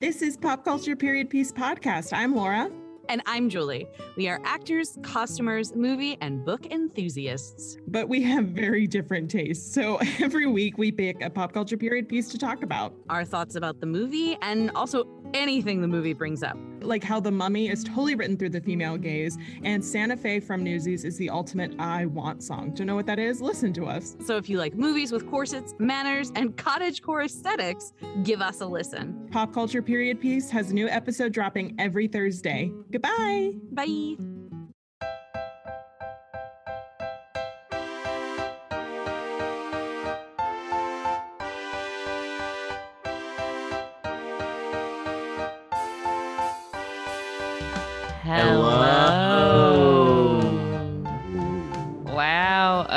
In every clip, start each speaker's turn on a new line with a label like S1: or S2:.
S1: This is Pop Culture Period Piece Podcast. I'm Laura.
S2: And I'm Julie. We are actors, costumers, movie, and book enthusiasts.
S1: But we have very different tastes. So every week we pick a pop culture period piece to talk about.
S2: Our thoughts about the movie and also anything the movie brings up.
S1: Like how The Mummy is totally written through the female gaze, and Santa Fe from Newsies is the ultimate I want song. To know what that is, listen to us.
S2: So if you like movies with corsets, manners, and cottagecore aesthetics, give us a listen.
S1: Pop Culture Period Piece has a new episode dropping every Thursday. Goodbye.
S2: Bye.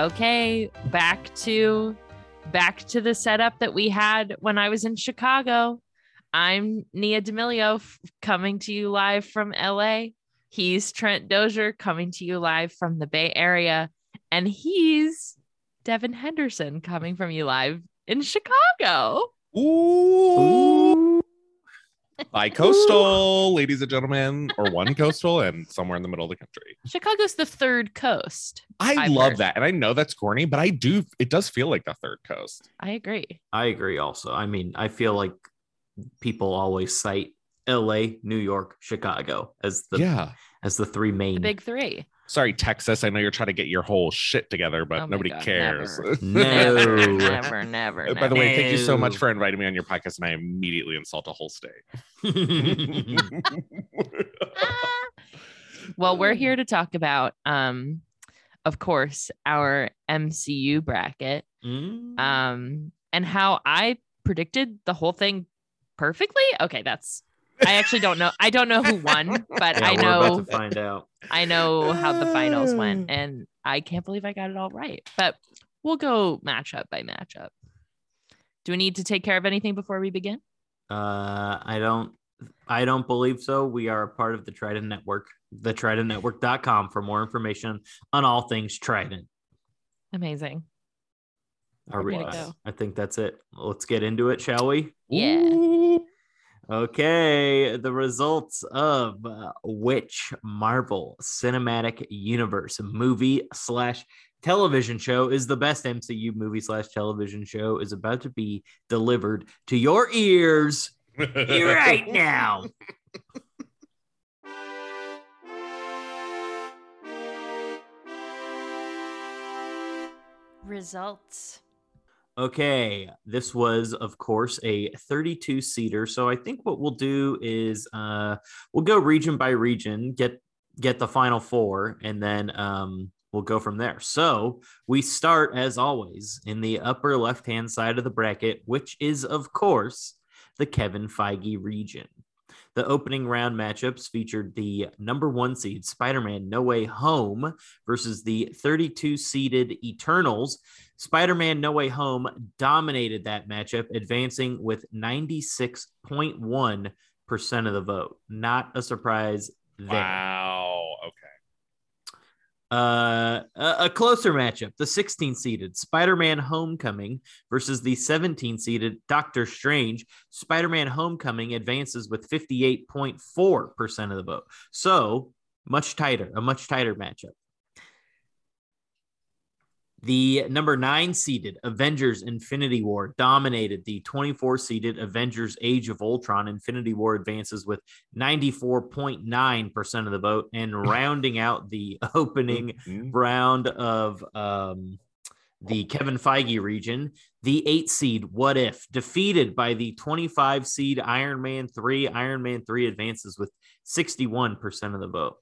S3: Okay. Back to back to the setup that we had when I was in Chicago. I'm Nia D'Amelio coming to you live from LA. He's Trent Dozier coming to you live from the Bay Area. And he's Devin Henderson coming from you live in Chicago.
S4: Ooh. Bi-coastal, ladies and gentlemen, or one coastal and somewhere in the middle of the country.
S3: Chicago's the third coast.
S4: I
S3: I've
S4: love
S3: heard.
S4: that. And I know that's corny, but I do it does feel like the third coast.
S3: I agree.
S5: I agree also. I mean, I feel like people always cite LA, New York, Chicago as the
S4: yeah.
S5: as the three main
S3: The big three.
S4: Sorry, Texas. I know you're trying to get your whole shit together, but
S3: Oh
S4: nobody
S3: God,
S4: cares.
S5: No.
S3: Never, never, never.
S4: By the way, thank you so much for inviting me on your podcast, and I immediately insult a whole state.
S3: well, we're here to talk about, um, of course, our MCU bracket,
S5: Mm.
S3: um, and how I predicted the whole thing perfectly. Okay, that's. I actually don't know. I don't know who won, but
S5: Yeah,
S3: I
S5: we're
S3: know.
S5: about to find out.
S3: I know how the finals went, and I can't believe I got it all right. But we'll go matchup by matchup. Do we need to take care of anything before we begin?
S5: Uh, I don't I don't believe so. We are a part of the Trident Network, the tridentnetwork.com for more information on all things Trident.
S3: Amazing.
S5: All
S3: Way go.
S5: I think that's it. Let's get into it, shall we?
S3: Yeah.
S4: Ooh.
S5: Okay, the results of uh, which Marvel Cinematic Universe movie slash television show is the best MCU movie slash television show is about to be delivered to your ears right now.
S3: Results.
S5: Okay, this was, of course, a 32 seater. So I think what we'll do is uh, we'll go region by region, get get the final four, and then um, we'll go from there. So we start, as always, in the upper left hand side of the bracket, which is, of course, the Kevin Feige region. The opening round matchups featured the number one seed Spider Man No Way Home versus the 32 seeded Eternals. Spider Man No Way Home dominated that matchup, advancing with 96.1% of the vote. Not a surprise there.
S4: Wow.
S5: Uh, a, a closer matchup the 16 seeded Spider Man Homecoming versus the 17 seeded Doctor Strange. Spider Man Homecoming advances with 58.4% of the vote. So much tighter, a much tighter matchup. The number nine seeded Avengers Infinity War dominated the 24 seeded Avengers Age of Ultron. Infinity War advances with 94.9% of the vote and rounding out the opening
S4: Mhm.
S5: round of um, the Kevin Feige region. The eight seed, What If, defeated by the 25 seed Iron Man 3. Iron Man 3 advances with 61% of the vote.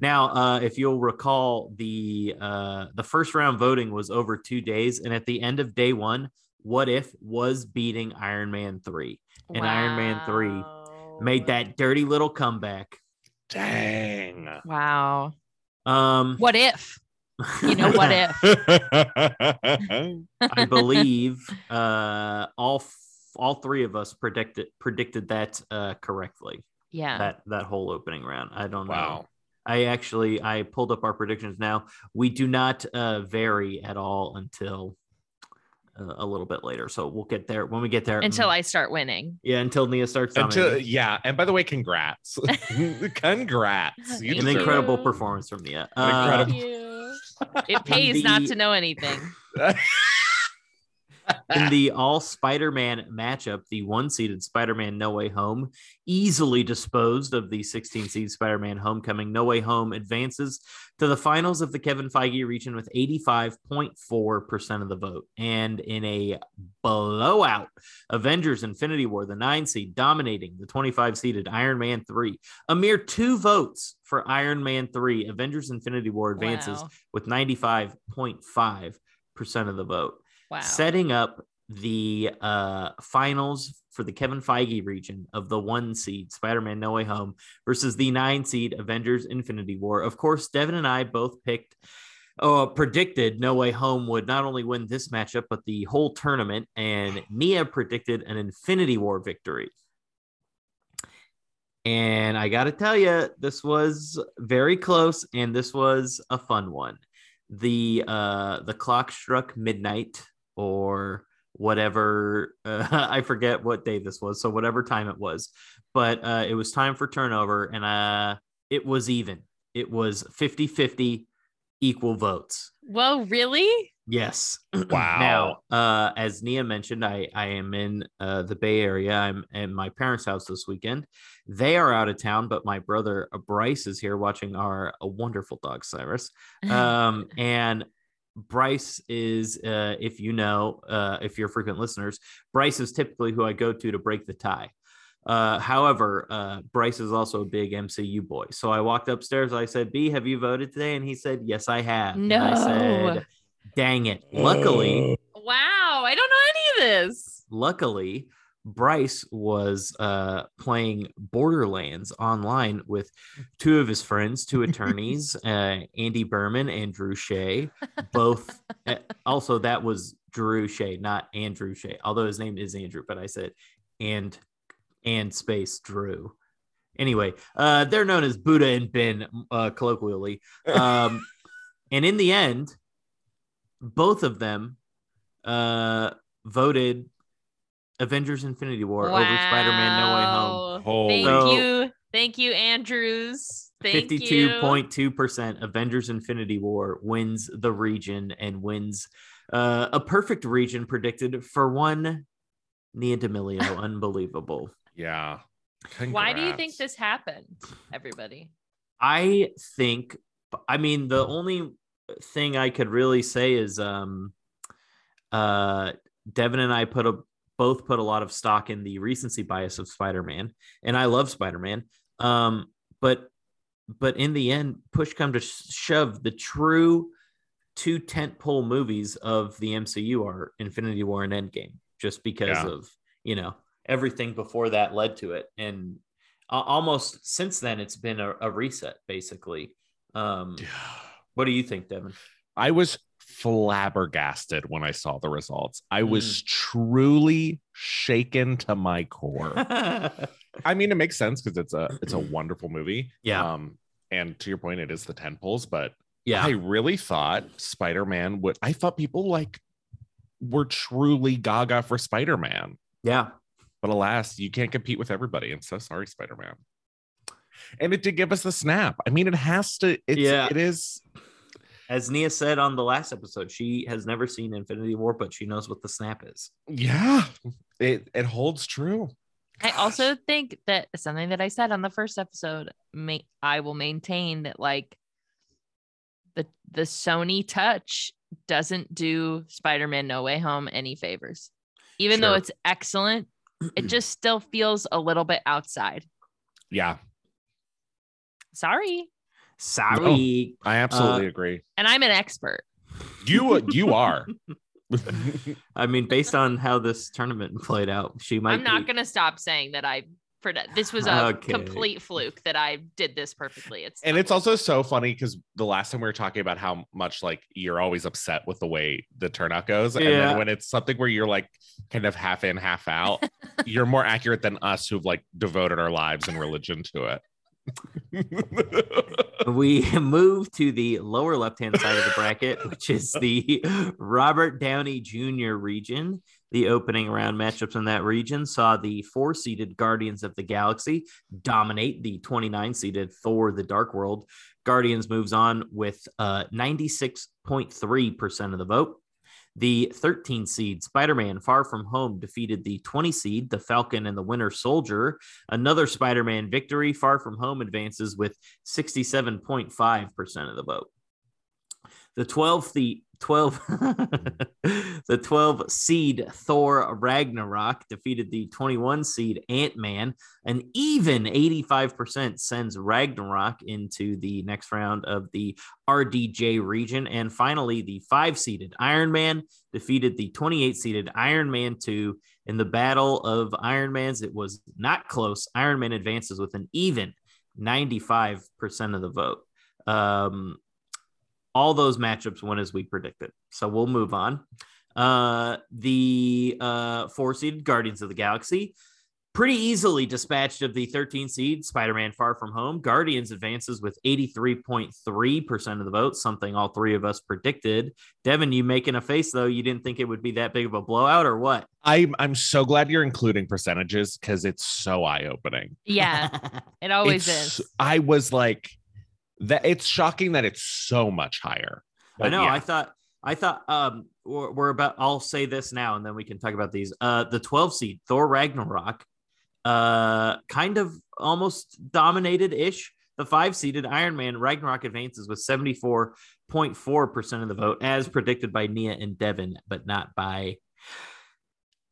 S5: Now, uh, if you'll recall, the uh, the first round voting was over two days, and at the end of day one, What If was beating Iron Man 3 And Iron Man 3 made that dirty little comeback.
S4: Dang.
S3: Wow.
S5: Um,
S3: What if? You know, what if?
S5: I believe uh, all f- all three of us predicted predicted that uh, correctly.
S3: Yeah.
S5: That that whole opening round. I don't know.
S4: Wow.
S5: I actually I pulled up our predictions now. We do not uh, vary at all until uh, a little bit later. So we'll get there when we get there.
S3: Until I start winning.
S5: yeah, until Nia starts
S4: Until, yeah, and by the way, congrats, congrats! You
S5: an incredible
S3: you.
S5: performance from Nia.
S4: An
S5: Uh,
S4: incredible-
S3: It pays not to know anything.
S5: in the all Spider-Man matchup, the one-seeded Spider-Man No Way Home easily disposed of the 16-seed Spider-Man Homecoming. No Way Home advances to the finals of the Kevin Feige region with 85.4% of the vote. And in a blowout, Avengers Infinity War, the nine seed, dominating the 25-seeded Iron Man 3. A mere two votes for Iron Man 3. Avengers Infinity War advances
S3: Wow.
S5: with 95.5% of the vote
S3: Wow.
S5: setting up the uh, finals for the Kevin Feige region of the one seed Spider Man No Way Home versus the nine seed Avengers Infinity War. Of course, Devin and I both picked. Uh, predicted No Way Home would not only win this matchup, but the whole tournament. And Nia predicted an Infinity War victory. And I got to tell you, this was very close, and this was a fun one. The uh, the clock struck midnight or whatever. Uh, I forget what day this was, so whatever time it was, but uh, it was time for turnover, and uh, it was even. It was 50 50 equal votes.
S3: well really?
S5: Yes.
S4: Wow.
S5: now, uh, as Nia mentioned, I, I am in uh, the Bay Area. I'm at my parents' house this weekend. They are out of town, but my brother uh, Bryce is here watching our a wonderful dog, Cyrus. Um, and Bryce is, uh, if you know, uh, if you're frequent listeners, Bryce is typically who I go to to break the tie. Uh, however, uh, Bryce is also a big MCU boy. So I walked upstairs. I said, B, have you voted today? And he said, Yes, I have. And I said, Dang it. Luckily,
S3: wow, I don't know any of this.
S5: luckily, Bryce was uh, playing Borderlands online with two of his friends, two attorneys, uh, Andy Berman and Drew Shea. Both, uh, also, that was Drew Shea, not Andrew Shea, although his name is Andrew, but I said and and space Drew. Anyway, uh, they're known as Buddha and Ben uh, colloquially. Um, and in the end, both of them uh, voted Avengers Infinity War over Spider Man No Way Home.
S3: Wow. Thank
S5: So-
S3: you. Thank you, Andrews. Thank
S5: 52.2% Avengers Infinity War wins the region and wins uh, a perfect region predicted for one Nia D'Amelio. Unbelievable.
S4: Yeah.
S3: Why do you think this happened, everybody?
S5: I think, I mean, the only thing I could really say is um, uh, Devin and I put a both put a lot of stock in the recency bias of Spider-Man, and I love Spider-Man. Um, but but in the end, push come to shove, the true two tentpole movies of the MCU are Infinity War and Endgame, just because
S4: Yeah.
S5: of you know everything before that led to it, and almost since then it's been a, a reset basically. Um, what do you think, Devin?
S4: I was flabbergasted when I saw the results. I
S5: Mm.
S4: was truly shaken to my core. I mean, it makes sense because it's a it's a wonderful movie.
S5: Yeah.
S4: Um, and to your point, it is the ten poles, but
S5: yeah,
S4: I really thought Spider-Man would I thought people like were truly gaga for Spider-Man.
S5: yeah,
S4: But alas, you can't compete with everybody. I'm so sorry, Spider-Man. And it did give us the snap. I mean, it has to, it's
S5: Yeah.
S4: it is
S5: as Nia said on the last episode, she has never seen Infinity War, but she knows what the snap is.
S4: yeah, it it holds true.
S3: I also think that something that I said on the first episode, may, I will maintain that like the the Sony touch doesn't do Spider-Man No Way Home any favors. Even though it's excellent, it just still feels a little bit outside.
S4: Yeah,
S3: Sorry.
S5: Sorry.
S4: I absolutely uh, agree.
S3: And I'm an expert.
S4: You you are.
S5: I mean, based on how this tournament played out, she might.
S3: I'm not
S5: be-
S3: going to stop saying that I predict this was a
S5: Okay.
S3: complete fluke that I did this perfectly. It's
S4: and
S3: not-
S4: it's also so funny because the last time we were talking about how much like you're always upset with the way the turnout goes and then when it's something where you're like kind of half in half out you're more accurate than us who've like devoted our lives and religion to it
S5: we move to the lower left hand side of the bracket, which is the Robert Downey Jr. region. The opening round matchups in that region saw the four seeded Guardians of the Galaxy dominate the 29 seeded Thor the Dark World. Guardians moves on with uh, 96.3% of the vote. The 13 seed Spider Man Far From Home defeated the 20 seed, the Falcon and the Winter Soldier. Another Spider Man victory. Far From Home advances with 67.5% of the vote. The 12th, the 12 the 12 seed Thor Ragnarok defeated the 21 seed Ant-Man. An even 85% sends Ragnarok into the next round of the RDJ region and finally the 5 seeded Iron Man defeated the 28 seeded Iron Man 2 in the battle of Iron Mans. It was not close. Iron Man advances with an even 95% of the vote. Um, all those matchups went as we predicted. So we'll move on. Uh, the uh, four seeded Guardians of the Galaxy pretty easily dispatched of the 13 seed Spider Man Far From Home. Guardians advances with 83.3% of the vote, something all three of us predicted. Devin, you making a face though? You didn't think it would be that big of a blowout or what?
S4: I'm I'm so glad you're including percentages because it's so eye opening.
S3: Yeah, it always
S4: It's-
S3: is.
S4: I was like, that it's shocking that it's so much higher.
S5: I know.
S4: yeah.
S5: I thought. I thought. Um, we're, we're about. I'll say this now, and then we can talk about these. Uh, the 12 seed Thor Ragnarok, uh, kind of almost dominated ish. The five seeded Iron Man Ragnarok advances with 74.4% of the vote, as predicted by Nia and Devin, but not by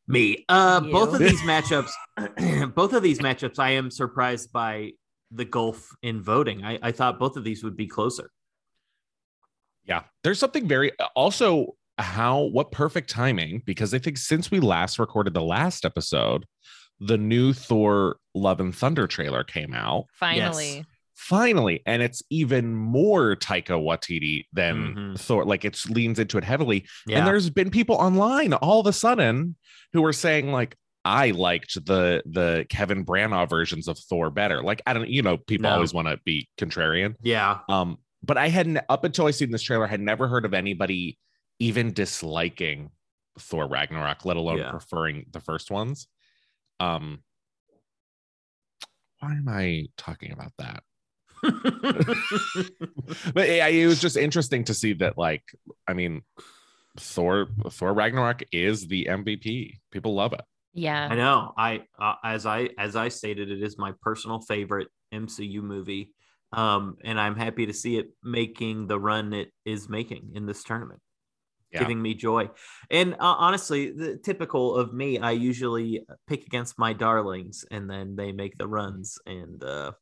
S5: me. Uh, both of these matchups, both of these matchups, I am surprised by the gulf in voting. I, I thought both of these would be closer.
S4: Yeah. There's something very also how what perfect timing because I think since we last recorded the last episode, the new Thor Love and Thunder trailer came out
S3: Finally.
S4: finally, and it's even more Taika Waititi than
S5: Mhm.
S4: Thor. Like it leans into it heavily,
S5: Yeah.
S4: and there's been people online all of a sudden who are saying like. I liked the the Kevin Branagh versions of Thor better. Like I don't, you know, people
S5: No.
S4: always want to be contrarian.
S5: yeah.
S4: Um, but I hadn't up until I seen this trailer, had never heard of anybody even disliking Thor Ragnarok, let alone
S5: Yeah.
S4: preferring the first ones. Um, why am I talking about that? But yeah, it was just interesting to see that, like, I mean, Thor Thor Ragnarok is the MVP. People love it.
S3: Yeah.
S5: I know. I uh, as I as I stated, it is my personal favorite MCU movie, um, and I'm happy to see it making the run it is making in this tournament,
S4: Yeah.
S5: giving me joy. And uh, honestly, the typical of me, I usually pick against my darlings, and then they make the runs, and uh,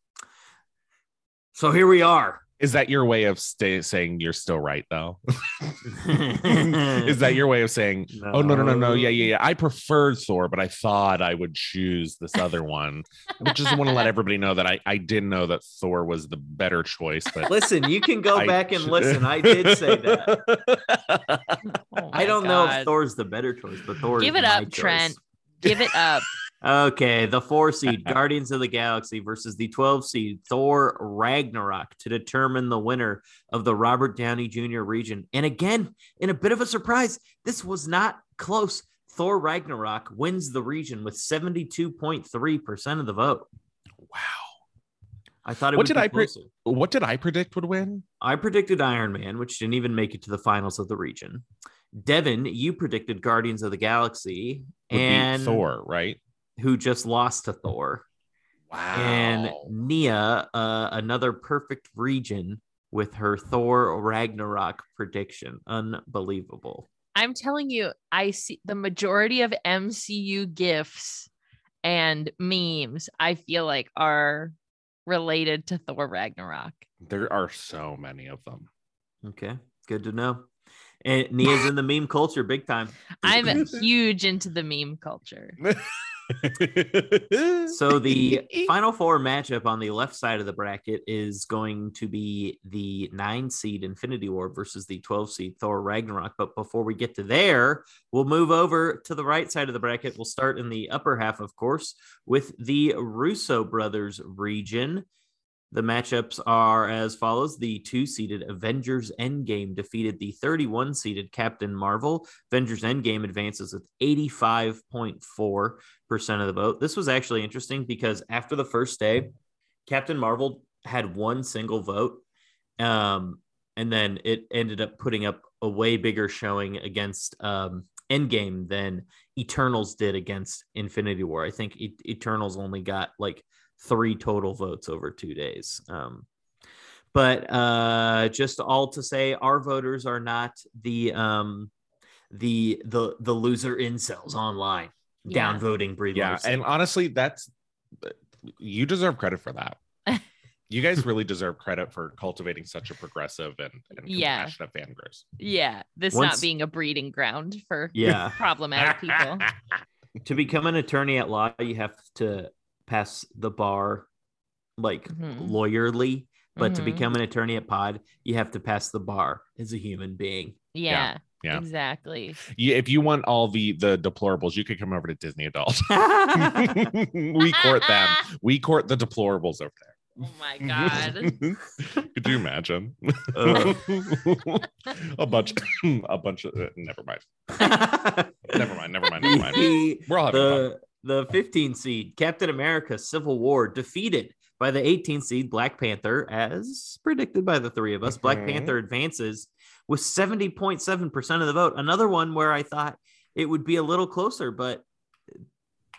S5: so here we are.
S4: Is that your way of stay, saying you're still right, though? is that your way of saying Oh no no no no yeah yeah yeah I preferred Thor but I thought I would choose this other one I just want to let everybody know that I I did know that Thor was the better choice but
S5: Listen, you can go
S4: I-
S5: back and listen. I did say that.
S3: Oh
S5: I don't know if
S3: God.
S5: Thor's the better choice, but Thor.
S3: Give
S5: is
S3: it
S5: my
S3: up,
S5: choice.
S3: Trent. Give it up.
S5: Okay, the four seed Guardians of the Galaxy versus the 12 seed Thor Ragnarok to determine the winner of the Robert Downey Jr. region. And again, in a bit of a surprise, this was not close. Thor Ragnarok wins the region with 72.3% of the vote.
S4: wow
S5: I thought it
S4: What did I pre- what did I predict would win
S5: I predicted Iron Man, which didn't even make it to the finals of the region. Devin, you predicted Guardians of the Galaxy
S4: Would
S5: and
S4: Thor right
S5: who just lost to Thor.
S4: wow
S5: and Nia uh, another perfect region with her Thor Ragnarok prediction. Unbelievable.
S3: I'm telling you, I see the majority of MCU gifts and memes, I feel like are related to Thor Ragnarok.
S4: there are so many of them
S5: Okay, good to know. And Nia's in the meme culture big time.
S3: I'm huge into the meme culture.
S5: So the final four matchup on the left side of the bracket is going to be the nine seed Infinity War versus the 12 seed Thor Ragnarok. But before we get to there, we'll move over to the right side of the bracket. We'll start in the upper half, of course, with the Russo brothers region. The matchups are as follows. The two seeded Avengers Endgame defeated the 31 seeded Captain Marvel. Avengers Endgame advances with 85.4% of the vote. This was actually interesting because after the first day, Captain Marvel had one single vote. Um, and then it ended up putting up a way bigger showing against um, Endgame than Eternals did against Infinity War. I think e- Eternals only got like three total votes over two days. Um, but uh, just all to say, our voters are not the um, the the the loser incels online
S2: Yeah.
S5: downvoting Brie
S4: Yeah,
S5: Larson.
S4: and honestly, that's you deserve credit for that. You guys really deserve credit for cultivating such a progressive and, and
S3: Yeah.
S4: compassionate fan base.
S3: Yeah, this
S5: Once-
S3: not being a breeding ground for
S5: Yeah.
S3: problematic people.
S5: to become an attorney at law, you have to pass the bar like
S3: Mhm.
S5: lawyerly. But to
S3: Mhm.
S5: become an attorney at Pod, you have to pass the bar as a human being.
S3: Yeah,
S4: yeah.
S3: exactly.
S4: You- if you want all the the deplorables, you could come over to Disney Adult. we court them. We court the deplorables over there.
S3: Oh my god.
S4: Could you imagine?
S5: Uh.
S4: a bunch, a bunch of. uh, never mind. Never mind. Never mind. Never mind. We're all having fun.
S5: The the 15 seed Captain America Civil War defeated by the 18 seed Black Panther as predicted by the three of us. Black
S4: Mhm.
S5: Panther advances with 70.7% of the vote. Another one where I thought it would be a little closer, but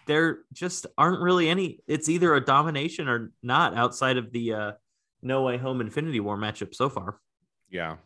S5: there just aren't really any it's either a domination or not outside of the uh No Way Home Infinity War matchup so far.
S4: Yeah.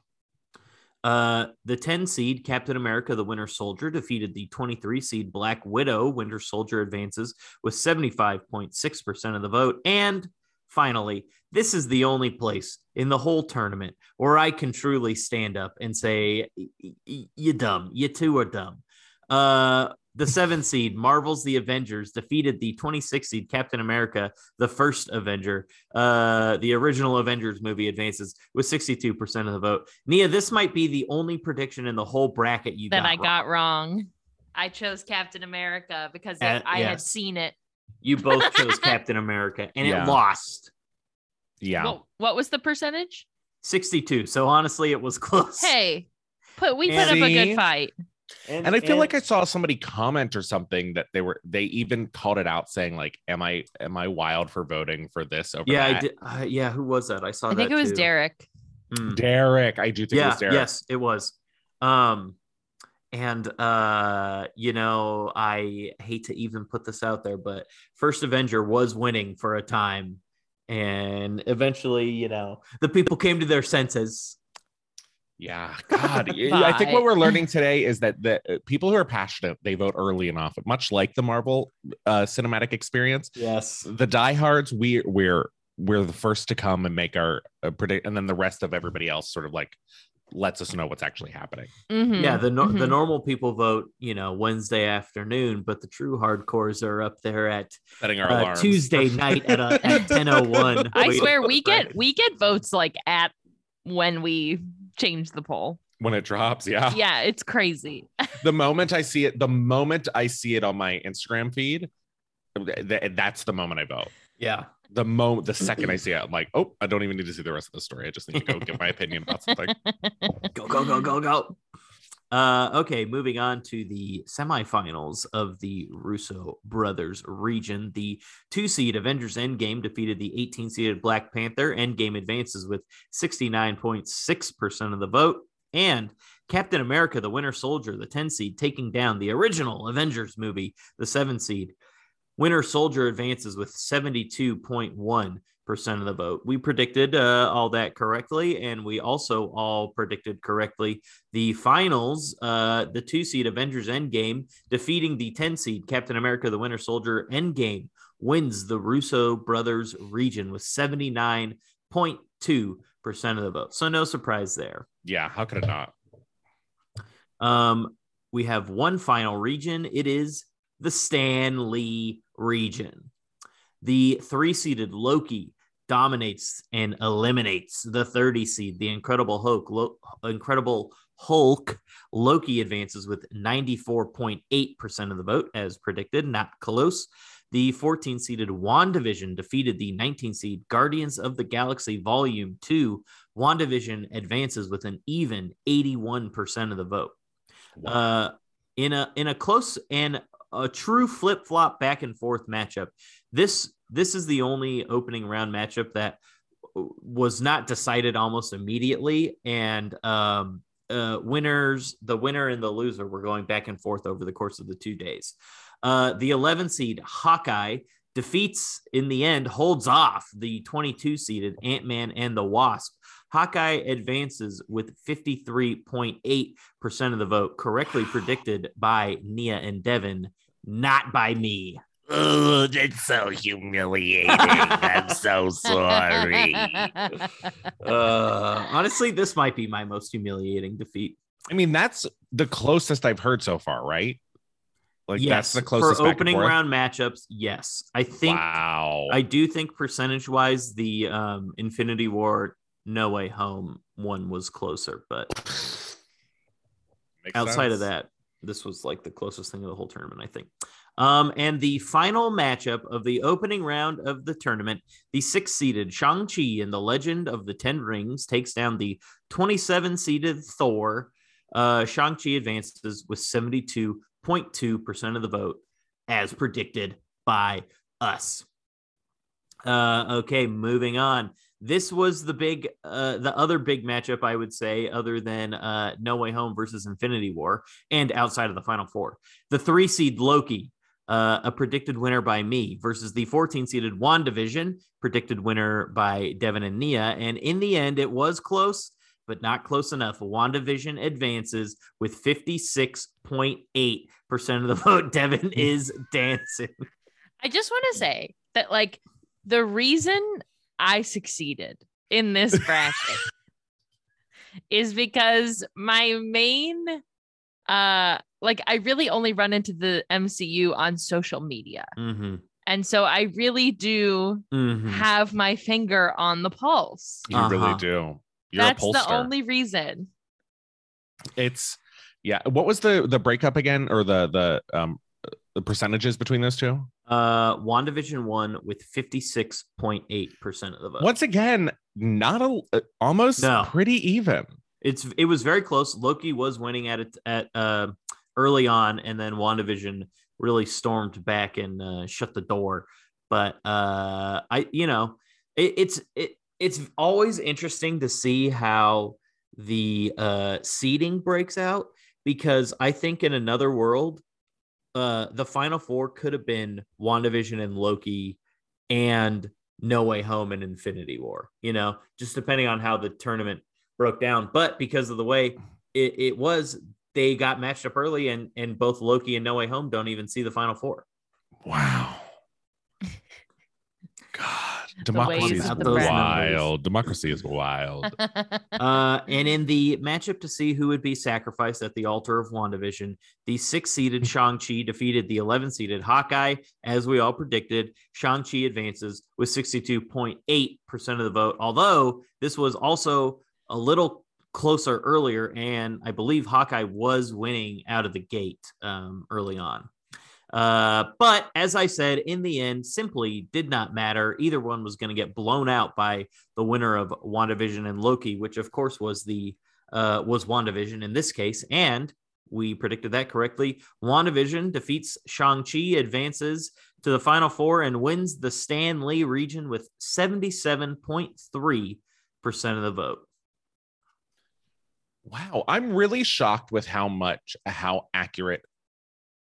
S5: Uh, the 10 seed Captain America the Winter Soldier defeated the 23 seed Black Widow. Winter Soldier advances with 75.6% of the vote. And finally, this is the only place in the whole tournament where I can truly stand up and say, "Y- y- You dumb. You two are dumb. Uh, the seven seed Marvel's The Avengers defeated the 26 seed Captain America, the first Avenger. Uh, the original Avengers movie advances with 62% of the vote. Nia, this might be the only prediction in the whole bracket you
S3: that
S5: got
S3: I got
S5: wrong.
S3: wrong. I chose Captain America because
S5: Uh,
S3: I had seen it.
S5: You both chose Captain America, and
S4: Yeah.
S5: it lost
S4: Yeah.
S3: What, what was the percentage?
S5: 62. So honestly, it was close.
S3: Hey, put we put
S5: And-
S3: up a good fight.
S4: And I feel like I saw somebody comment or something that they were they even called it out saying like, "Am I am I wild for voting for this over
S5: yeah, I did. Uh, yeah, who was that? I saw.
S3: I think
S5: that
S3: it was
S5: too.
S3: Derek.
S5: Mm.
S4: Derek, I do think it was Derek.
S5: yes it was um and uh you know i hate to even put this out there but first avenger was winning for a time and eventually you know the people came to their senses
S4: Yeah, God, I think what we're learning today is that the uh, people who are passionate they vote early and often, much like the Marvel uh, cinematic experience.
S5: yes
S4: The diehards, we we're we're the first to come and make our uh, predict, and then the rest of everybody else sort of like lets us know what's actually happening.
S3: Mhm,
S5: yeah the no- the
S3: mhm.
S5: normal people vote you know wednesday afternoon but the true hardcores are up there at
S4: Setting our
S5: uh,
S4: alarms.
S5: tuesday night at, a, at 1001
S3: I
S5: waiting
S3: swear we
S5: Friday.
S3: get we get votes like at when we change the poll.
S4: when it drops. Yeah.
S3: Yeah, it's crazy.
S4: the moment I see it, the moment I see it on my Instagram feed, th- th- that's the moment I vote.
S5: yeah
S4: The moment, the second I see it, I'm like, oh, I don't even need to see the rest of the story. I just need to go give my opinion about something.
S5: go go go go go uh okay moving on to the semifinals of the russo brothers region. The two seed avengers endgame defeated the 18 seeded black panther. Endgame advances with 69.6% of the vote. And captain america the winter soldier the 10 seed taking down the original avengers movie the 7 seed. Winter soldier advances with 72.1 percent of the vote. We predicted uh, all that correctly, and we also all predicted correctly the finals. Uh, the two seed Avengers Endgame defeating the ten seed Captain America: The Winter Soldier. Endgame wins the Russo brothers region with seventy nine point two percent of the vote. So no surprise there.
S4: Yeah, how could it not?
S5: Um, we have one final region. It is the Stan Lee region. The three seeded Loki dominates and eliminates the 30 seed, the Incredible Hulk. Lo- Incredible Hulk. Loki advances with 94.8% of the vote, as predicted, not close. The 14 seeded WandaVision defeated the 19 seed Guardians of the Galaxy Volume 2. WandaVision advances with an even 81% of the vote.
S4: Wow.
S5: Uh, in a in a close and a true flip flop back and forth matchup. This this is the only opening round matchup that was not decided almost immediately, and um, uh, winners, the winner and the loser, were going back and forth over the course of the two days. Uh, the 11 seed Hawkeye defeats in the end, holds off the 22 seeded Ant Man and the Wasp. Hawkeye advances with 53.8% of the vote, correctly predicted by Nia and Devin, not by me.
S6: Oh, that's so humiliating. I'm so sorry.
S5: Uh, honestly, this might be my most humiliating defeat.
S4: I mean, that's the closest I've heard so far, right? Like
S5: yes,
S4: that's the closest
S5: for opening round matchups. Yes, I think
S4: Wow.
S5: I do think percentage wise, the um, Infinity War No Way Home one was closer, but
S4: Makes
S5: outside of that, this was like the closest thing of the whole tournament, I think. Um, and the final matchup of the opening round of the tournament, the six seeded Shang-Chi and the Legend of the Ten Rings takes down the 27 seeded Thor. Uh, Shang-Chi advances with 72.2% of the vote, as predicted by us. Uh, okay, moving on. This was the big, uh, the other big matchup, I would say, other than uh, No Way Home versus Infinity War, and outside of the Final Four. The three seed Loki, uh, a predicted winner by me, versus the 14 seeded WandaVision, predicted winner by Devin and Nia. And in the end, it was close, but not close enough. WandaVision advances with 56.8% of the vote. Devin is dancing.
S3: I just want to say that, like, the reason I succeeded in this bracket is because my main, uh, like, I really only run into the MCU on social media.
S5: Mm-hmm.
S3: And so I really do
S5: Mm-hmm.
S3: have my finger on the pulse.
S4: You
S5: Uh-huh.
S4: really do. You're
S3: That's
S4: a
S3: the only reason.
S4: It's yeah. What was the the breakup again, or the the um the percentages between those two?
S5: Uh, WandaVision won with 56.8% of the vote.
S4: Once again, not a uh, almost
S5: No.
S4: pretty even.
S5: It's it was very close. Loki was winning at it at uh, early on, and then WandaVision really stormed back and uh, shut the door. But uh, I, you know, it, it's it it's always interesting to see how the uh, seeding breaks out because I think in another world, uh, the final four could have been WandaVision and Loki and No Way Home and Infinity War, you know, just depending on how the tournament broke down. But because of the way it, it was, they got matched up early, and and both Loki and No Way Home don't even see the final four.
S4: Wow. God,
S3: The
S4: democracy is
S5: of the brand.
S4: wild. Democracy is wild.
S5: Uh, and in the matchup to see who would be sacrificed at the altar of WandaVision, the six seeded Shang-Chi defeated the 11 seeded Hawkeye. As we all predicted, Shang-Chi advances with 62.8% of the vote, although this was also a little closer earlier. And I believe Hawkeye was winning out of the gate um, early on. Uh, but as I said, in the end, simply did not matter. Either one was going to get blown out by the winner of WandaVision and Loki, which of course was the uh, was WandaVision in this case, and we predicted that correctly. WandaVision defeats Shang-Chi, advances to the final four, and wins the Stan Lee region with 77.3% of the vote.
S4: Wow, I'm really shocked with how much how accurate.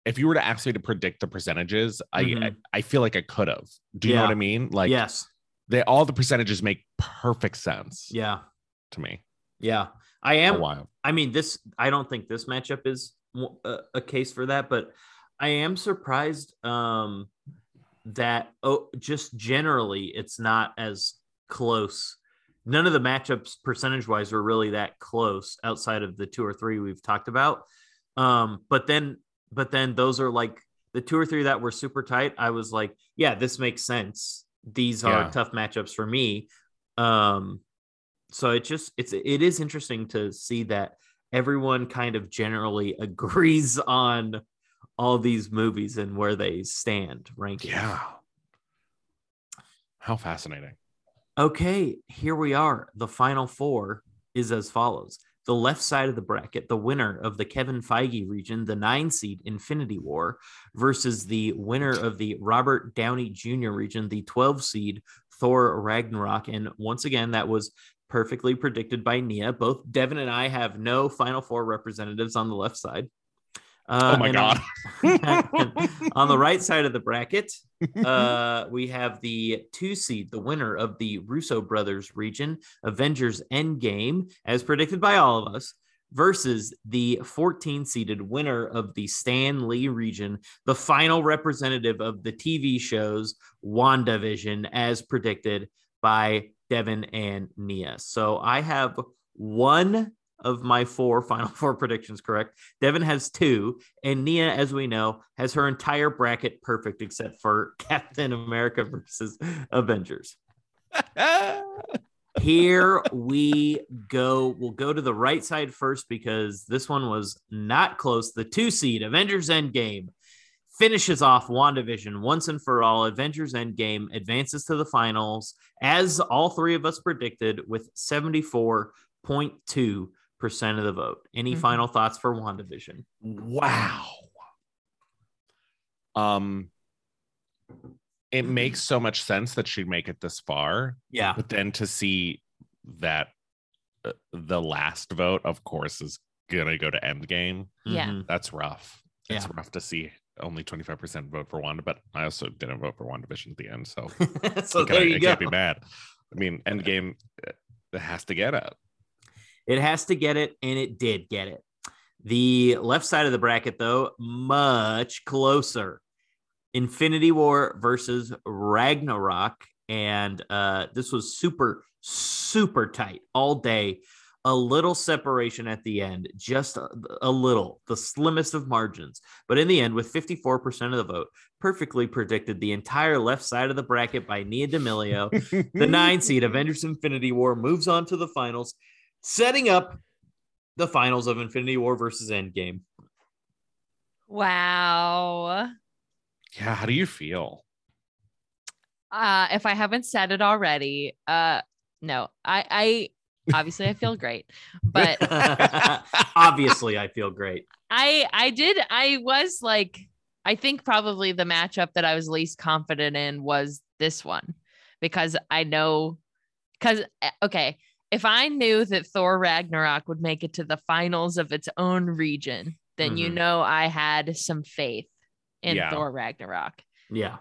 S4: If you were to ask me to predict the percentages, I, I. I feel like I could have. Do you know what I mean? Like,
S5: yes.
S4: they all the percentages make perfect sense
S5: Yeah.
S4: to me.
S5: Yeah. I am. I mean, this I don't think this matchup is a, a case for that, but I am surprised um, that oh, just generally it's not as close. None of the matchups percentage wise are really that close outside of the two or three we've talked about. Um, but then, but then those are like the two or three that were super tight. I was like, yeah, this makes sense. These are
S4: Yeah.
S5: tough matchups for me. Um, so it just it's it is interesting to see that everyone kind of generally agrees on all these movies and where they stand ranking.
S4: Yeah. How fascinating.
S5: Okay, here we are. The final four is as follows. The left side of the bracket, the winner of the Kevin Feige region, the nine seed Infinity War, versus the winner of the Robert Downey Jr. region, the 12 seed Thor Ragnarok. And once again, that was perfectly predicted by Nia. Both Devin and I have no final four representatives on the left side. Uh,
S4: oh my god.
S5: On, on the right side of the bracket, uh, we have the two seed, the winner of the Russo brothers region, Avengers Endgame, as predicted by all of us, versus the 14 seeded winner of the Stan Lee region, the final representative of the TV shows WandaVision, as predicted by Devin and Nia. So I have one of my four final four predictions correct. Devin has two, and Nia, as we know, has her entire bracket perfect except for Captain America versus Avengers. Here we go. We'll go to the right side first because this one was not close. The two seed Avengers Endgame finishes off WandaVision once and for all. Avengers Endgame advances to the finals, as all three of us predicted, with 74.2% of the vote. Any
S1: Mhm.
S5: final thoughts for WandaVision?
S4: wow. Um it makes so much sense that she'd make it this far,
S5: Yeah.
S4: but then to see that uh, the last vote, of course, is gonna go to Endgame.
S3: Yeah.
S5: Mhm.
S4: That's rough. It's
S5: Yeah.
S4: rough to see only 25% vote for Wanda, but I also didn't vote for WandaVision at the end, so
S5: so
S4: I can't-
S5: there you
S4: I
S5: go.
S4: can't be mad. I mean, Endgame uh, it has to get it.
S5: It has to get it, and it did get it. The left side of the bracket, though, much closer. Infinity War versus Ragnarok. And uh, this was super, super tight all day. A little separation at the end, just a, a little, the slimmest of margins. But in the end, with 54% of the vote, perfectly predicted the entire left side of the bracket by Nia D'Amelio. The nine seed Avengers Infinity War moves on to the finals, setting up the finals of Infinity War versus Endgame.
S3: Wow.
S4: Yeah, how do you feel?
S3: Uh, if I haven't said it already, uh, no, I, I obviously I feel great, but
S5: Obviously, I feel great.
S3: I, I did, I was like, I think probably the matchup that I was least confident in was this one because I know, because okay, if I knew that Thor Ragnarok would make it to the finals of its own region, then you
S5: Mhm.
S3: know I had some faith in
S4: Yeah.
S3: Thor Ragnarok.
S5: Yeah.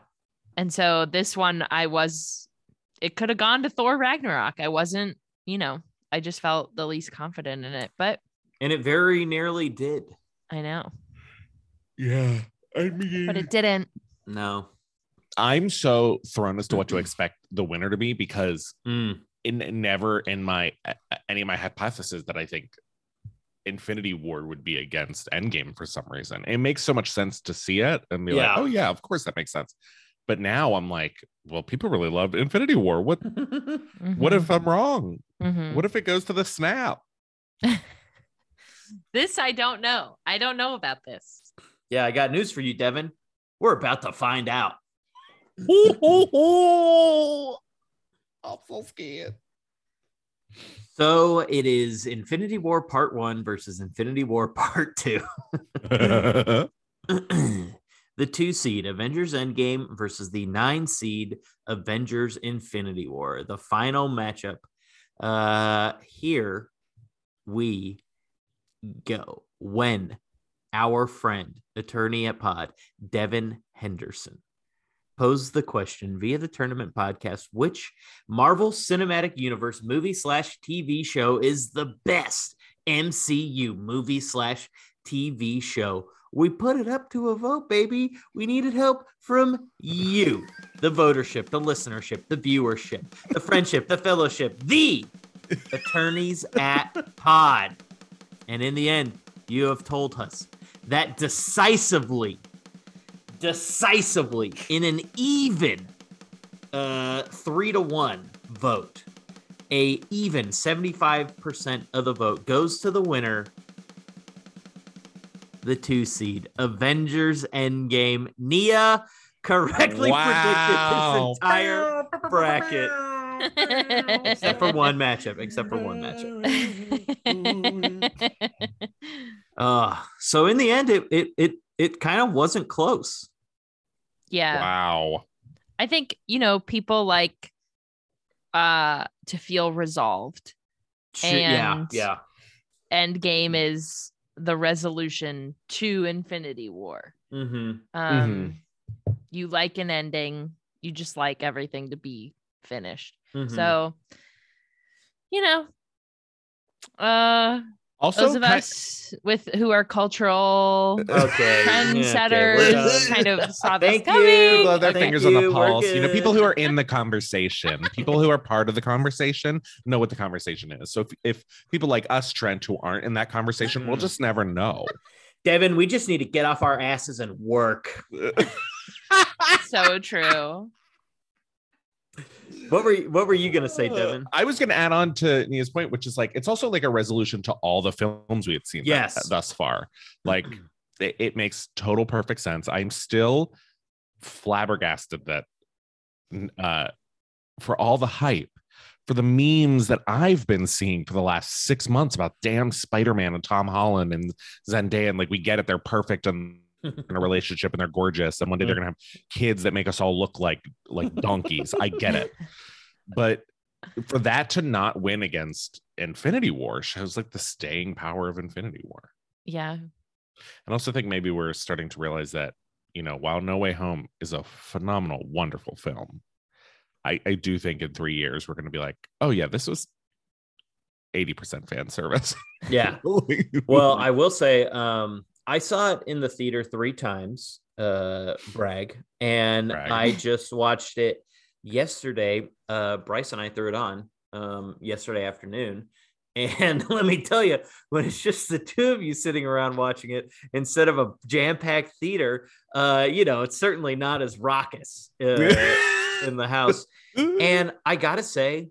S3: And so this one, I was, it could have gone to Thor Ragnarok. I wasn't, you know, I just felt the least confident in it, but
S5: And it very nearly did.
S3: I know,
S4: Yeah. I mean,
S3: but it didn't.
S5: No.
S4: I'm so thrown as to what to expect the winner to be because
S5: Mm.
S4: In never in my uh, any of my hypotheses that I think Infinity War would be against Endgame for some reason. It makes so much sense to see it and be
S5: Yeah.
S4: like, oh yeah, of course that makes sense. But now I'm like, well, people really love Infinity War. What what
S3: Mm-hmm.
S4: if I'm wrong?
S3: Mhm.
S4: What if it goes to the snap?
S3: this? I don't know. I don't know about this.
S5: yeah, I got news for you, Devin. We're about to find out.
S4: I'm so scared.
S5: So it is Infinity War Part One versus Infinity War Part Two. the two seed Avengers Endgame versus the nine seed Avengers Infinity War. The final matchup. Uh, here we go. When our friend, attorney at Pod, Devin Henderson, posed the question via the tournament podcast which Marvel Cinematic Universe movie slash TV show is the best MCU movie slash TV show. We put it up to a vote, baby. We needed help from you, the votership, the listenership, the viewership, the friendship, the fellowship, the attorneys at Pod. And in the end, you have told us that decisively, decisively, in an even uh, three to one vote, a even 75% of the vote goes to the winner the two seed. Avengers Endgame. Nia correctly
S4: Wow.
S5: predicted this entire bracket. Except for one matchup. Except for one matchup. Uh, so in the end, it it it it kind of wasn't close.
S3: yeah.
S4: Wow.
S3: I think, you know, people like uh to feel resolved.
S5: Shit, yeah,
S3: And-
S5: yeah.
S3: Endgame is the resolution to Infinity War.
S5: Mm-hmm.
S3: Um you like an ending, you just like everything to be finished.
S5: Mm-hmm.
S3: So, you know, uh
S4: Also,
S3: those of
S4: ki-
S3: us with who are cultural
S5: okay,
S3: trendsetters
S5: we're
S3: kind of saw this
S5: Thank you.
S3: coming.
S4: Blow their
S5: Thank
S4: fingers on the
S5: you,
S4: pulse. You know, people who are in the conversation, people who are part of the conversation know what the conversation is. So if, if people like us, Trent, who aren't in that conversation, we'll
S5: Mhm.
S4: just never know.
S5: Devin, we just need to get off our asses and work.
S3: so true.
S5: What were you, what were you gonna say, Devin?
S4: I was going to add on to Nia's point, which is like it's also like a resolution to all the films we had seen
S5: Yes.
S4: thus far. Like it, it makes total perfect sense. I'm still flabbergasted that uh, for all the hype, for the memes that I've been seeing for the last six months about damn Spider-Man and Tom Holland and Zendaya, and like we get it, they're perfect and in a relationship and they're gorgeous, and one day they're gonna have kids that make us all look like like donkeys. I get it, but for that to not win against Infinity War shows like the staying power of Infinity War.
S3: Yeah.
S4: And also think maybe we're starting to realize that, you know, while No Way Home is a phenomenal, wonderful film, I, I do think in three years we're going to be like, oh, yeah, this was 80% fan service.
S5: Yeah. Well, I will say, um, I saw it in the theater three times, uh, brag, and
S4: Brag.
S5: I just watched it yesterday. Uh, Bryce and I threw it on um, yesterday afternoon. And let me tell you, when it's just the two of you sitting around watching it instead of a jam packed theater, uh, you know, it's certainly not as raucous uh, in the house. And I gotta say,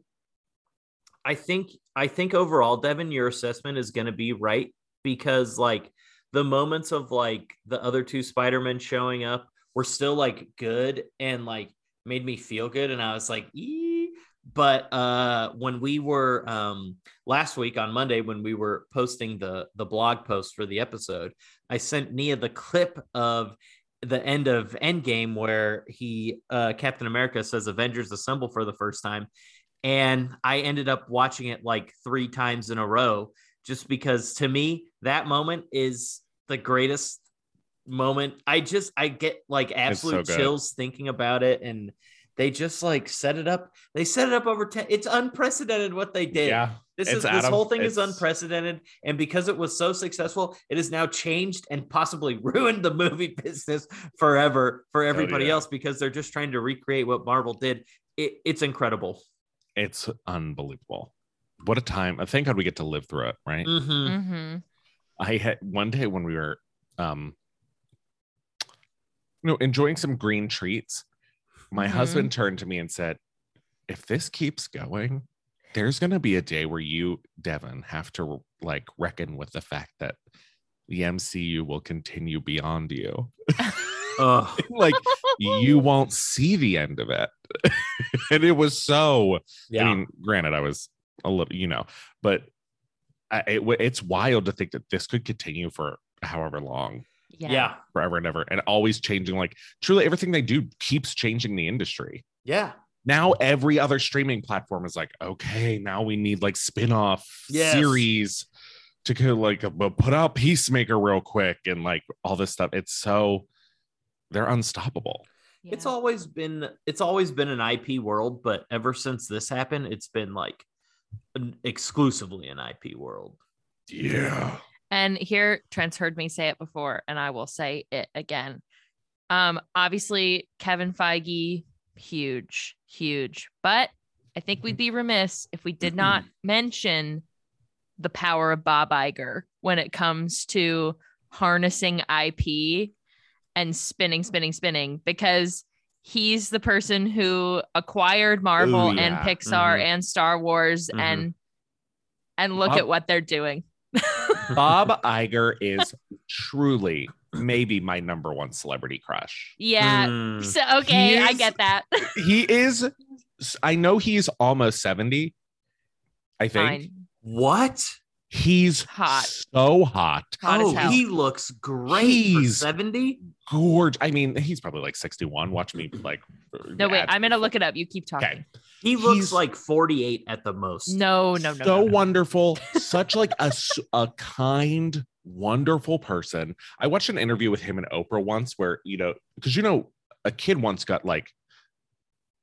S5: I think I think overall, Devin, your assessment is gonna be right because like the moments of like the other two Spider-Men showing up were still like good and like made me feel good. And I was like, ee. but uh when we were um last week on Monday when we were posting the the blog post for the episode, I sent Nia the clip of the end of Endgame where he uh Captain America says Avengers assemble for the first time. And I ended up watching it like three times in a row just because to me that moment is the greatest moment. I just I get like absolute
S4: good.
S5: chills thinking about it and they just like set it up. They set it up over 10. It's unprecedented what they did.
S4: yeah.
S5: This
S4: It's
S5: is this
S4: Adam.
S5: whole thing is unprecedented, and because it was so successful, it has now changed and possibly ruined the movie business forever for everybody
S4: yeah.
S5: else because they're just trying to recreate what Marvel did. It, it's incredible.
S4: It's unbelievable. What a time. Thank God we get to live through it, right?
S5: Mhm.
S3: Mm-hmm.
S4: I had one day when we were um you know enjoying some green treats. My
S3: Mhm.
S4: husband turned to me and said, "If this keeps going, there's going to be a day where you, Devin, have to like reckon with the fact that the MCU will continue beyond you.
S5: Ugh.
S4: like you won't see the end of it." and it was so
S5: yeah.
S4: I mean, granted, I was a little, you know, but I, it, it's wild to think that this could continue for however long,
S3: Yeah.
S5: yeah.
S4: forever and ever, and always changing. Like, truly, everything they do keeps changing the industry.
S5: Yeah.
S4: Now, every other streaming platform is like, okay, now we need like spin off
S5: Yes.
S4: series to kind of like uh, put out Peacemaker real quick and like all this stuff. It's so they're unstoppable.
S5: It's always been it's always been an IP world, but ever since this happened, it's been like an, exclusively an IP world.
S4: Yeah.
S3: And here, Trent's heard me say it before, and I will say it again. Um, obviously, Kevin Feige, huge, huge. But I think we'd be remiss if we did not mention the power of Bob Iger when it comes to harnessing IP and spinning, spinning, spinning, because he's the person who acquired Marvel
S4: Ooh,
S3: and
S4: yeah.
S3: Pixar
S5: Mhm.
S3: and Star Wars
S5: Mhm.
S3: and and look
S4: Bob-
S3: at what they're doing.
S4: Bob Iger is truly maybe my number one celebrity crush.
S3: Yeah.
S5: Mm.
S3: So okay, I get that.
S4: He is, I know he's almost 70. I think
S3: Fine.
S5: What?
S4: He's
S3: Hot.
S4: so hot,
S3: Hot
S5: oh, he looks great
S4: He's-
S5: 70.
S4: gorgeous. I mean, he's probably like 61. Watch me like.
S3: No, wait,
S4: add-
S3: I'm gonna look it up. You keep talking.
S4: Okay.
S5: He looks
S4: He's-
S5: like 48 at the most.
S3: No, no, no.
S4: so
S3: no, no.
S4: wonderful such like a a kind wonderful person i watched an interview with him and oprah once where you know because you know a kid once got like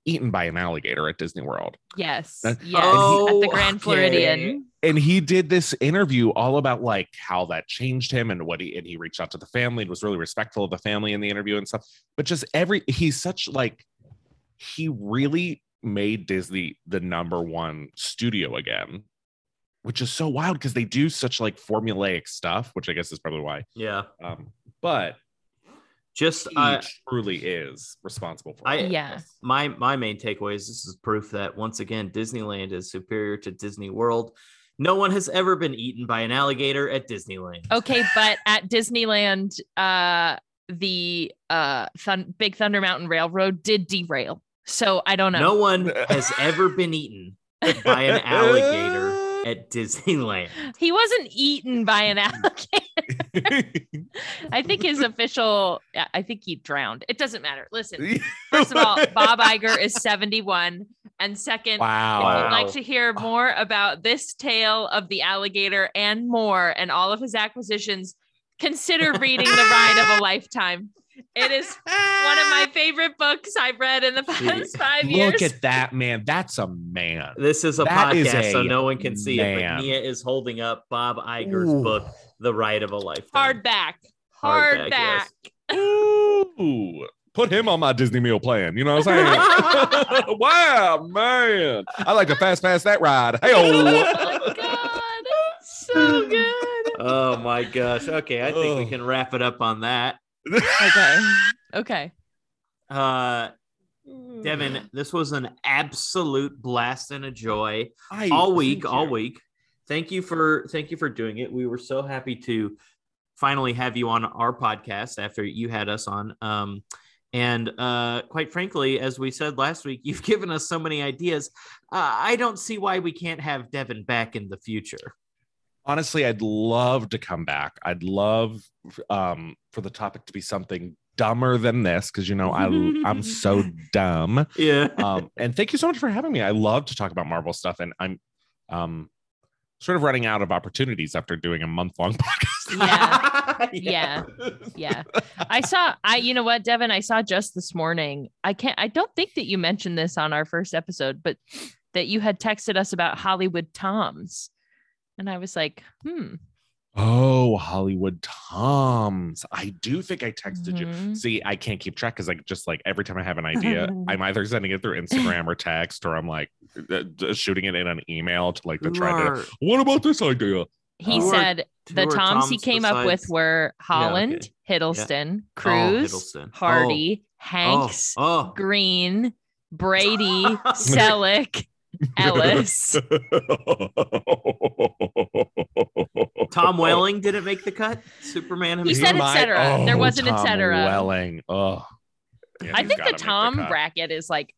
S4: eaten by an alligator at disney world
S3: Yes.
S4: Uh,
S3: Yes.
S5: Oh,
S3: at the Grand
S5: okay.
S3: Floridian.
S4: And he did this interview all about like how that changed him and what he and he reached out to the family and was really respectful of the family in the interview and stuff but just every he's such like he really made disney the number one studio again which is so wild because they do such like formulaic stuff which i guess is probably why
S5: Yeah.
S4: um but
S5: Just
S4: he
S5: uh,
S4: truly is responsible for
S5: I-
S4: all of
S3: Yeah.
S5: my my main takeaway is this is proof that once again Disneyland is superior to Disney World. No one has ever been eaten by an alligator at Disneyland.
S3: Okay, but at Disneyland, uh, the uh, Thun- Big Thunder Mountain Railroad did derail. So I don't know.
S5: No one has ever been eaten by an alligator at Disneyland.
S3: He wasn't eaten by an alligator. I think his official, I think he drowned. It doesn't matter. Listen, first of all, Bob Iger is 71. And second,
S4: wow
S3: If you'd like to hear more about this tale of the alligator and more and all of his acquisitions, consider reading The Ride of a Lifetime. It is one of my favorite books I've read in the past five years.
S4: look at that man that's a man
S5: This is a
S4: That is
S5: podcast, so
S4: a
S5: no one can see it. But Nia is holding up Bob Iger's
S4: Ooh.
S5: book, The Ride of a Lifetime.
S3: Hardback.
S5: Hardback,
S3: Hardback.
S5: yes.
S4: Ooh, put him on my Disney meal plan. You know what I'm saying? wow, man. I like to fast pass that ride. Hey,
S3: Oh my God. So good.
S5: Oh my gosh. Okay, I think we
S4: Oh.
S5: can wrap it up on that.
S3: Okay. Okay.
S5: Uh Devin, this was an absolute blast and a joy.
S4: I-
S5: all week, all week. Thank you for thank you for doing it. We were so happy to finally have you on our podcast after you had us on. Um, and uh, quite frankly, as we said last week, you've given us so many ideas. Uh, I don't see why we can't have Devin back in the future.
S4: Honestly, I'd love to come back. I'd love um, for the topic to be something dumber than this because you know I I'm so dumb.
S5: Yeah.
S4: Um, and thank you so much for having me. I love to talk about Marvel stuff, and I'm um, sort of running out of opportunities after doing a month long podcast.
S3: Yeah. Yeah. Yeah. I saw I you know what, Devin, I saw just this morning. I can't I don't think that you mentioned this on our first episode, but that you had texted us about Hollywood Toms. And I was like, hmm.
S4: Oh, Hollywood Toms. I do think I texted you.
S3: Mhm.
S4: See, I can't keep track because I just like every time I have an idea, I'm either sending it through Instagram or text, or I'm like uh, shooting it in an email to like to try to. What about this idea?
S3: He
S5: Who
S3: said
S5: who
S3: the
S5: are
S3: Toms, he came up with were Holland,
S5: okay.
S3: Hiddleston,
S5: Oh,
S3: Cruise,
S5: Hiddleston. Oh.
S3: Hardy,
S5: Oh,
S3: Hanks,
S5: Oh,
S3: Green, Brady, Selleck, Ellis.
S5: Tom Welling didn't make the cut. Superman
S3: He said etc. cetera. There oh,
S4: wasn't
S3: etc.
S4: Welling. Oh, Yeah,
S3: I think the Tom
S4: cut.
S3: bracket is like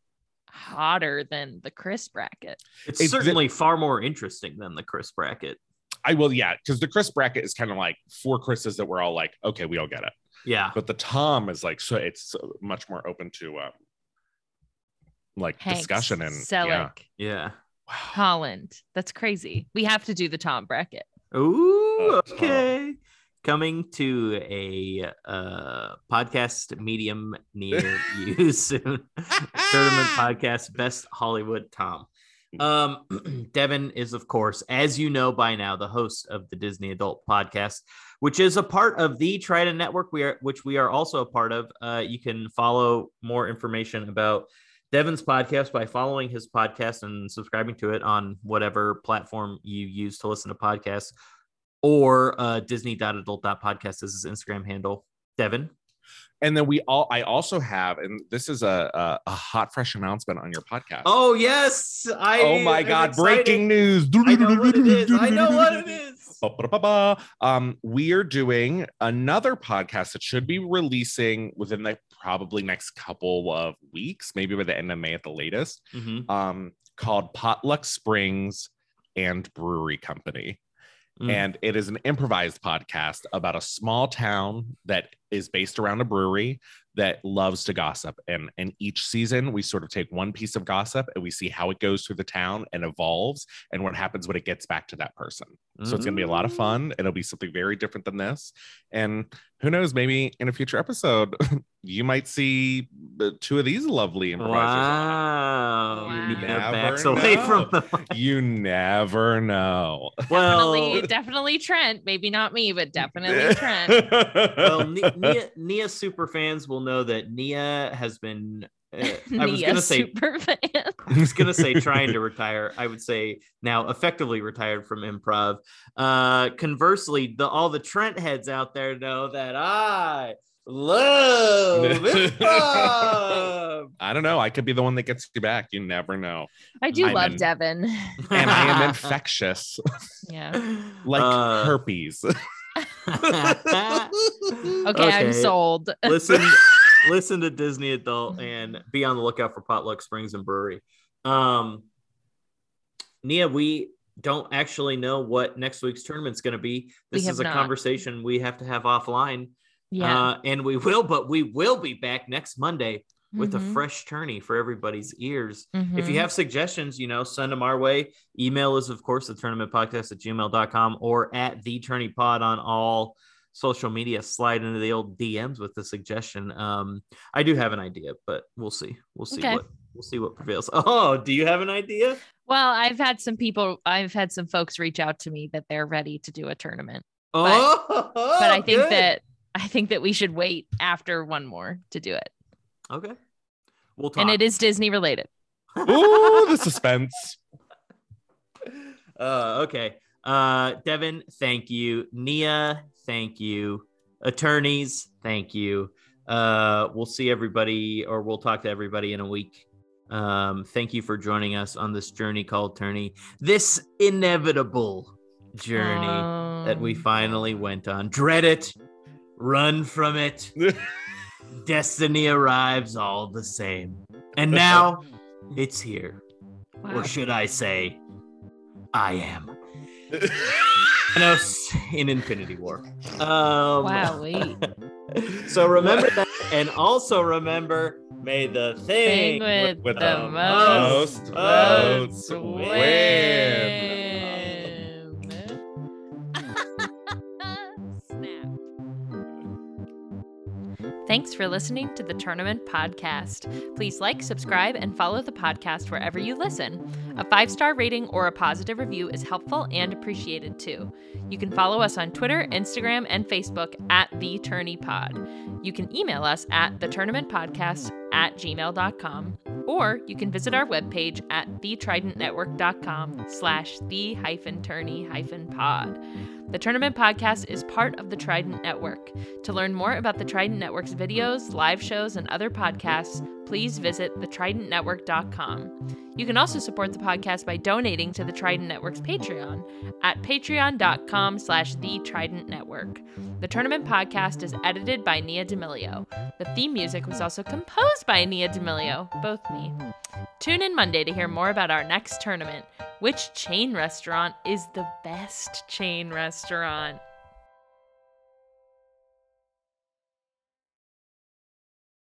S3: hotter than the Chris bracket.
S5: It's
S4: It's-
S5: certainly far more interesting than the Chris bracket.
S4: I will, yeah, because the Chris bracket is kind of like four Chris's that we're all like, okay, we all get it.
S5: Yeah.
S4: But the Tom is like, so it's so much more open to um, like
S3: Hanks,
S4: discussion and
S3: Selleck,
S4: yeah.
S5: Yeah.
S3: Holland. That's crazy. We have to do the Tom bracket.
S5: Ooh,
S4: Uh,
S5: okay. Coming to a uh, podcast medium near you soon. Tournament podcast, Best Hollywood Tom. Um, Devin is, of course, as you know by now, the host of the Disney Adult Podcast, which is a part of the Trident Network, we are, which we are also a part of. Uh, you can follow more information about Devin's podcast by following his podcast and subscribing to it on whatever platform you use to listen to podcasts, or uh, Disney.adult.podcast is his Instagram handle. Devin,
S4: And then we all, I also have, and this is a a, a hot fresh announcement on your podcast.
S5: Oh yes, I.
S4: oh my God! Breaking news!
S5: I know what it is. I know what it is.
S4: Um, we are doing another podcast that should be releasing within the probably next couple of weeks, maybe by the end of May at the latest.
S5: Mhm.
S4: Um, called Potluck Springs and Brewery Company.
S5: Mm.
S4: And it is an improvised podcast about a small town that is based around a brewery that loves to gossip. And and each season we sort of take one piece of gossip and we see how it goes through the town and evolves and what happens when it gets back to that person. So it's gonna be a lot of
S5: Mm.
S4: fun. It'll be something very different than this. And who knows, maybe in a future episode, you might see uh, two of these lovely improvisers.
S5: Wow.
S3: Wow.
S5: Nina
S4: Never
S5: backs away
S4: know.
S5: from the
S4: You never know.
S5: well.
S3: Definitely, definitely Trent. Maybe not me, but definitely Trent.
S5: well, Nia, Nia, Nia super fans will know that Nia has been. I was gonna say
S3: super fan.
S5: I was gonna say trying to retire. I would say now effectively retired from improv. Uh, conversely, the all the Trent heads out there know that I love improv.
S4: I don't know. I could be the one that gets you back. You never know.
S3: I do
S4: I'm
S3: love
S4: in-
S3: Devin.
S4: And I am infectious,
S3: Yeah.
S4: like
S5: Uh,
S4: herpes.
S3: Okay, I'm sold.
S5: listen listen to Disney Adult and be on the lookout for Potluck Springs and Brewery. Um Nia, we don't actually know what next week's tournament's going to be. This is a
S3: not.
S5: conversation we have to have offline.
S3: Yeah.
S5: Uh, and we will, but we will be back next Monday with a
S3: Mhm,
S5: fresh tourney for everybody's ears. If
S3: mhm.
S5: you have suggestions, you know, send them our way. Email is, of course, the tournament podcast at gmail.com or at the tourney pod on all social media. Slide into the old DMs with the suggestion. Um, I do have an idea, but we'll see. We'll see
S3: Okay.
S5: what we'll see what prevails. Oh, do you have an idea?
S3: Well, I've had some people, I've had some folks reach out to me that they're ready to do a tournament.
S5: oh,
S3: but I think
S5: good.
S3: that I think that we should wait after one more to do it.
S5: okay, we'll talk.
S3: And it is Disney related.
S4: Ooh, the suspense.
S5: Uh, okay. Uh, Devin, thank you. Nia, thank you. Attorneys, thank you. Uh, we'll see everybody, or we'll talk to everybody in a week. Um, thank you for joining us on this journey called Tourney. This inevitable journey that we
S3: Um,
S5: finally went on. Dread it, run from it. Destiny arrives all the same. And now it's here.
S3: wow.
S5: Or should I say, I am. Thanos in Infinity War. Um,
S3: Wow, wait.
S5: so remember that, and also remember, may the thing,
S3: Thing with,
S4: with
S3: the,
S4: the
S3: most
S4: most
S3: votes
S4: votes
S3: win. Thanks for listening to the Tournament Podcast. Please like, subscribe, and follow the podcast wherever you listen. A five star rating or a positive review is helpful and appreciated too. You can follow us on Twitter, Instagram, and Facebook at The Tourney Pod. You can email us at the tournament podcast at gmail.com or you can visit our webpage at thetridentnetwork.com slash the hyphen tourney hyphen pod. The Tournament Podcast is part of the Trident Network. To learn more about the Trident Network's videos, live shows, and other podcasts, please visit thetridentnetwork.com. You can also support the podcast by donating to the Trident Network's Patreon at patreon.com slash the Trident Network. The Tournament Podcast is edited by Nia D'Amelio. The theme music was also composed by Nia D'Amelio, both me. Tune in Monday to hear more about our next tournament. Which chain restaurant is the best chain restaurant?